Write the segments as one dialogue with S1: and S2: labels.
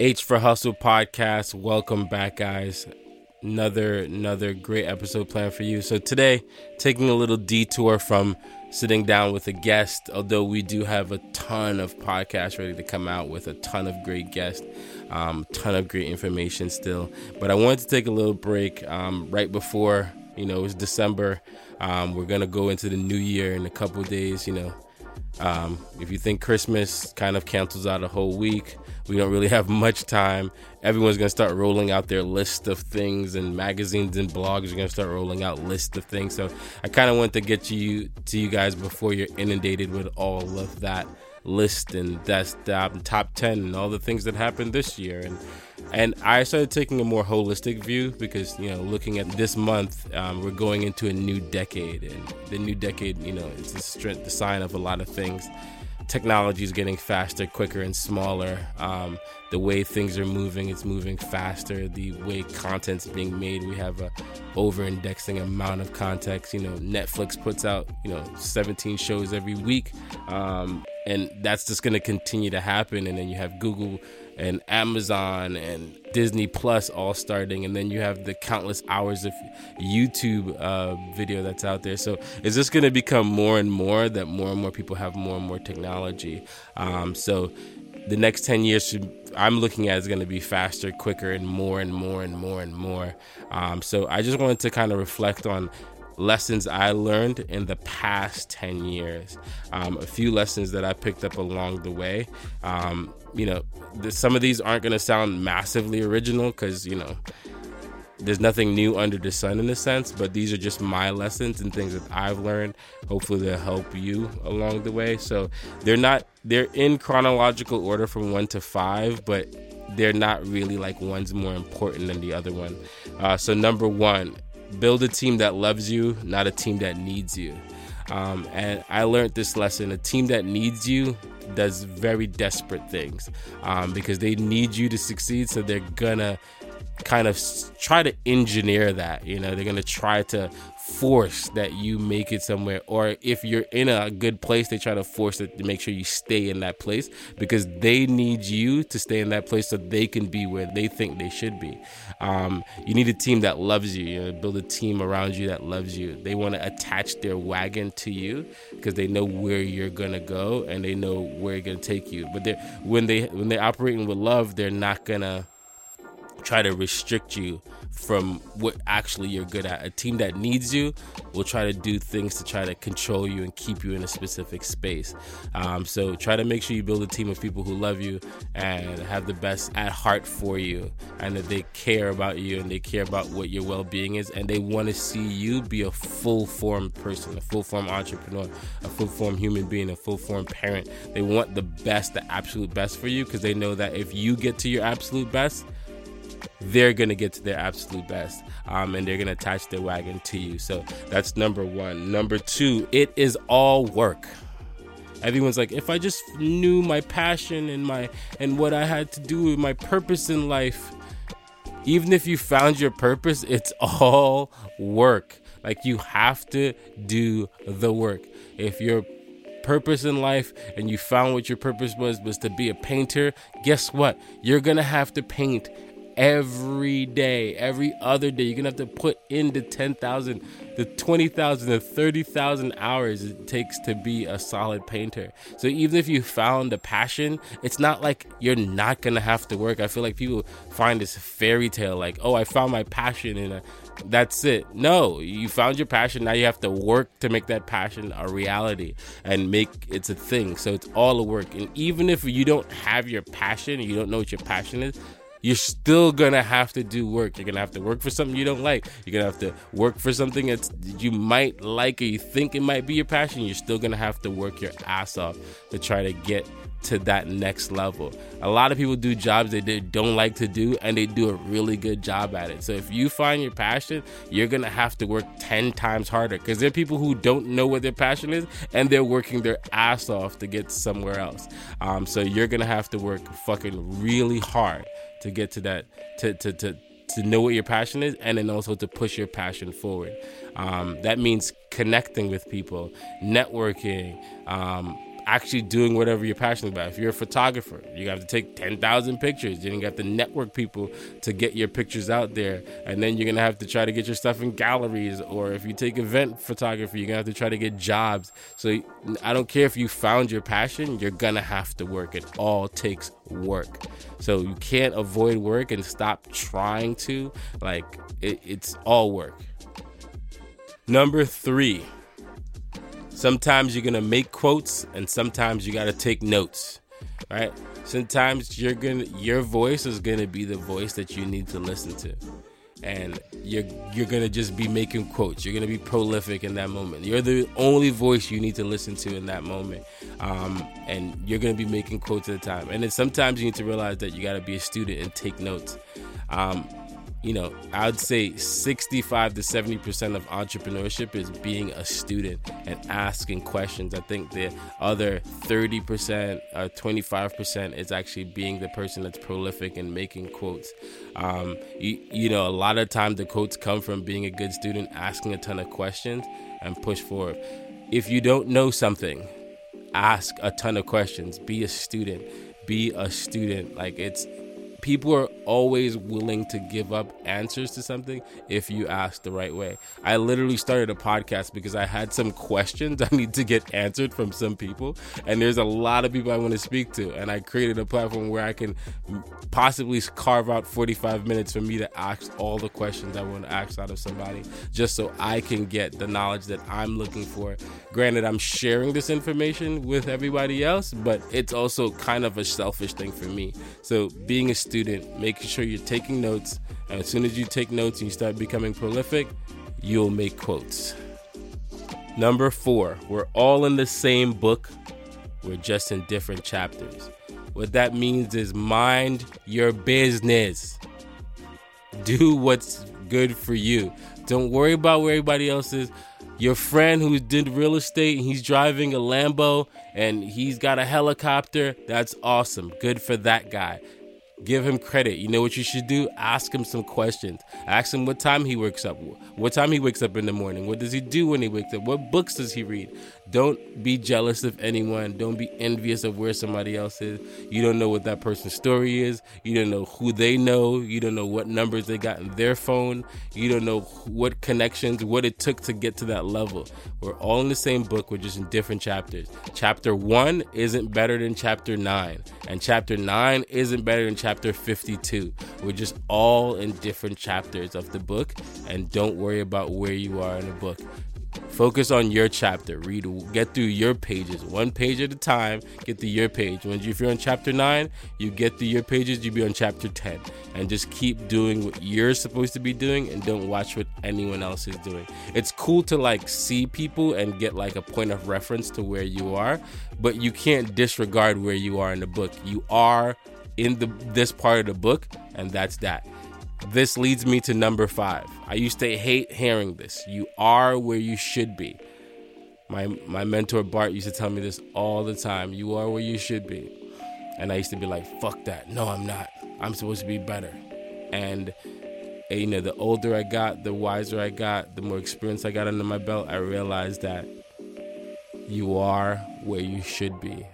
S1: H for Hustle podcast. Welcome back, guys. Another another great episode planned for you. So today, taking a little detour from sitting down with a guest, although we do have a ton of podcasts ready to come out with a ton of great guests, um, ton of great information still. But I wanted to take a little break um, right before you know it's December. Um, we're gonna go into the new year in a couple days. You know, um, if you think Christmas kind of cancels out a whole week, we don't really have much time. Everyone's gonna start rolling out their list of things, and magazines and blogs are gonna start rolling out lists of things. So I kind of want to get you to you guys before you're inundated with all of that list and that's the top 10 and all the things that happened this year and and i started taking a more holistic view because you know looking at this month um, we're going into a new decade and the new decade you know it's the strength the sign of a lot of things technology is getting faster, quicker, and smaller. Um, the way things are moving, it's moving faster. The way content's being made, we have a over-indexing amount of context. You know, Netflix puts out you know 17 shows every week, um, and that's just going to continue to happen. And then you have Google and Amazon and Disney Plus all starting, and then you have the countless hours of YouTube uh, video that's out there. So is this going to become more and more that more and more people have more and more technology? Um, so the next 10 years should, I'm looking at is going to be faster, quicker, and more and more and more and more. Um, so I just wanted to kind of reflect on lessons I learned in the past 10 years. Um, a few lessons that I picked up along the way. Um, you know, some of these aren't going to sound massively original because, you know, there's nothing new under the sun in a sense, but these are just my lessons and things that I've learned. Hopefully, they'll help you along the way. So they're not, they're in chronological order from one to five, but they're not really like one's more important than the other one. Uh, so, number one, build a team that loves you, not a team that needs you. Um, and I learned this lesson a team that needs you does very desperate things um, because they need you to succeed. So they're gonna kind of try to engineer that. You know, they're gonna try to force that you make it somewhere or if you're in a good place they try to force it to make sure you stay in that place because they need you to stay in that place so they can be where they think they should be. Um, you need a team that loves you you know build a team around you that loves you. They want to attach their wagon to you because they know where you're gonna go and they know where you're gonna take you. But they when they when they're operating with love they're not gonna try to restrict you from what actually you're good at. A team that needs you will try to do things to try to control you and keep you in a specific space. Um, so try to make sure you build a team of people who love you and have the best at heart for you, and that they care about you and they care about what your well-being is, and they want to see you be a full form person, a full form entrepreneur, a full form human being, a full form parent. They want the best, the absolute best for you, because they know that if you get to your absolute best they're gonna get to their absolute best um, and they're gonna attach their wagon to you. So that's number one. Number two it is all work. Everyone's like if i just knew my passion and my and what i had to do with my purpose in life even if you found your purpose it's all work. Like you have to do the work. If your purpose in life and you found what your purpose was was to be a painter guess what? You're gonna have to paint every day, every other day. You're gonna have to put in the 10,000, the 20,000, the 30,000 hours it takes to be a solid painter. So even if you found a passion, it's not like you're not gonna have to work. I feel like people find this fairy tale like, oh, I found my passion and uh, that's it. No, you found your passion. Now you have to work to make that passion a reality and make it's a thing. So it's all a work. And even if you don't have your passion, you don't know what your passion is, you're still gonna have to do work. You're gonna have to work for something you don't like. You're gonna have to work for something that you might like or you think it might be your passion. You're still gonna have to work your ass off to try to get to that next level. A lot of people do jobs they don't like to do and they do a really good job at it. So if you find your passion, you're going to have to work 10 times harder because there are people who don't know what their passion is and they're working their ass off to get somewhere else. Um, so you're going to have to work fucking really hard to get to that to to to to know what your passion is and then also to push your passion forward. Um, that means connecting with people, networking, um, actually doing whatever you're passionate about. If you're a photographer, you have to take 10,000 pictures. You have to network people to get your pictures out there. And then you're going to have to try to get your stuff in galleries. Or if you take event photography, you're going to have to try to get jobs. So I don't care if you found your passion, you're going to have to work. It all takes work. So you can't avoid work and stop trying to. Like, it, it's all work. Number three sometimes you're gonna make quotes and sometimes you gotta take notes right? Sometimes you're gonna your voice is gonna be the voice that you need to listen to. And you're you're gonna just be making quotes. You're gonna be prolific in that moment. You're the only voice you need to listen to in that moment. Um, and you're gonna be making quotes at a time. And then sometimes you need to realize that you gotta be a student and take notes. Um, you know, I'd say 65 to 70% of entrepreneurship is being a student and asking questions. I think the other 30% or 25% is actually being the person that's prolific and making quotes. Um, you, you know, a lot of times the quotes come from being a good student, asking a ton of questions, and push forward. If you don't know something, ask a ton of questions. Be a student. Be a student. Like it's people are always willing to give up answers to something if you ask the right way. I literally started a podcast because I had some questions I need to get answered from some people, and there's a lot of people I want to speak to, and I created a platform where I can possibly carve out 45 minutes for me to ask all the questions I want to ask out of somebody just so I can get the knowledge that I'm looking for. Granted, I'm sharing this information with everybody else, but it's also kind of a selfish thing for me. So being a student, making sure you're taking notes. And as soon as you take notes and you start becoming prolific, you'll make quotes. Number four, we're all in the same book, we're just in different chapters. What that means is mind your business. Do what's good for you. Don't worry about where everybody else is. Your friend who did real estate and he's driving a Lambo and he's got a helicopter, that's awesome. Good for that guy. Give him credit. You know what you should do? Ask him some questions. Ask him what time he wakes up. What time he wakes up in the morning. What does he do when he wakes up? What books does he read? Don't be jealous of anyone. Don't be envious of where somebody else is. You don't know what that person's story is. You don't know who they know. You don't know what numbers they got in their phone. You don't know what connections, what it took to get to that level. We're all in the same book. We're just in different chapters. Chapter one isn't better than chapter nine, and chapter nine isn't better than chapter 52. We're just all in different chapters of the book, and don't worry about where you are in the book. Focus on your chapter. Read, get through your pages, one page at a time. Get through your page. When you, if you're on chapter nine, you get through your pages. You be on chapter ten, and just keep doing what you're supposed to be doing, and don't watch what anyone else is doing. It's cool to like see people and get like a point of reference to where you are, but you can't disregard where you are in the book. You are in the this part of the book, and that's that. This leads me to number five. I used to hate hearing this. You are where you should be. My my mentor Bart used to tell me this all the time. You are where you should be. And I used to be like, fuck that. No, I'm not. I'm supposed to be better. And eh, you know, the older I got, the wiser I got, the more experience I got under my belt, I realized that you are where you should be.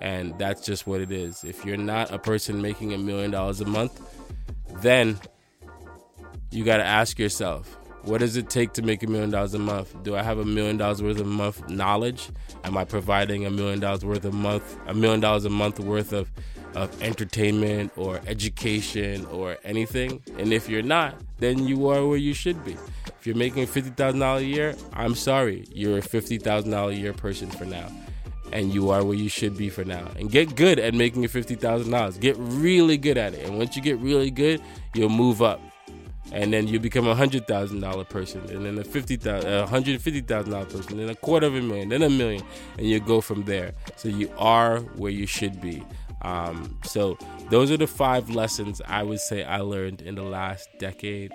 S1: And that's just what it is. If you're not a person making a million dollars a month, then you got to ask yourself what does it take to make a million dollars a month? Do I have a million dollars worth of month knowledge? Am I providing a million dollars worth of month, a million dollars a month worth of, of entertainment or education or anything? And if you're not, then you are where you should be. If you're making fifty thousand dollars a year, I'm sorry, you're a fifty thousand dollars a year person for now. And you are where you should be for now. And get good at making a fifty thousand dollars. Get really good at it. And once you get really good, you'll move up and then you become a hundred thousand dollar person, and then a fifty thousand, a hundred fifty thousand dollar person, then a quarter of a million, then a million, and you go from there. So you are where you should be. Um, so those are the five lessons I would say I learned in the last decade.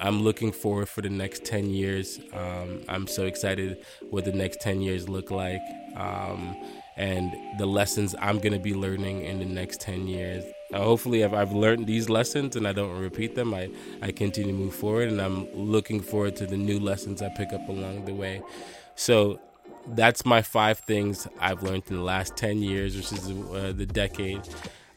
S1: I'm looking forward for the next 10 years. Um, I'm so excited what the next 10 years look like um, and the lessons I'm going to be learning in the next 10 years. Uh, hopefully, if I've learned these lessons and I don't repeat them, I, I continue to move forward, and I'm looking forward to the new lessons I pick up along the way. So, that's my five things I've learned in the last 10 years, which is uh, the decade.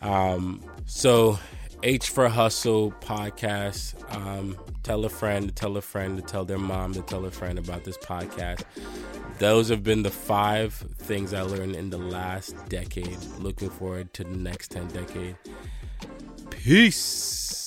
S1: Um, so, H for Hustle podcast. Um, tell a friend to tell a friend to tell their mom to tell a friend about this podcast. Those have been the five things I learned in the last decade. Looking forward to the next 10 decade. Peace.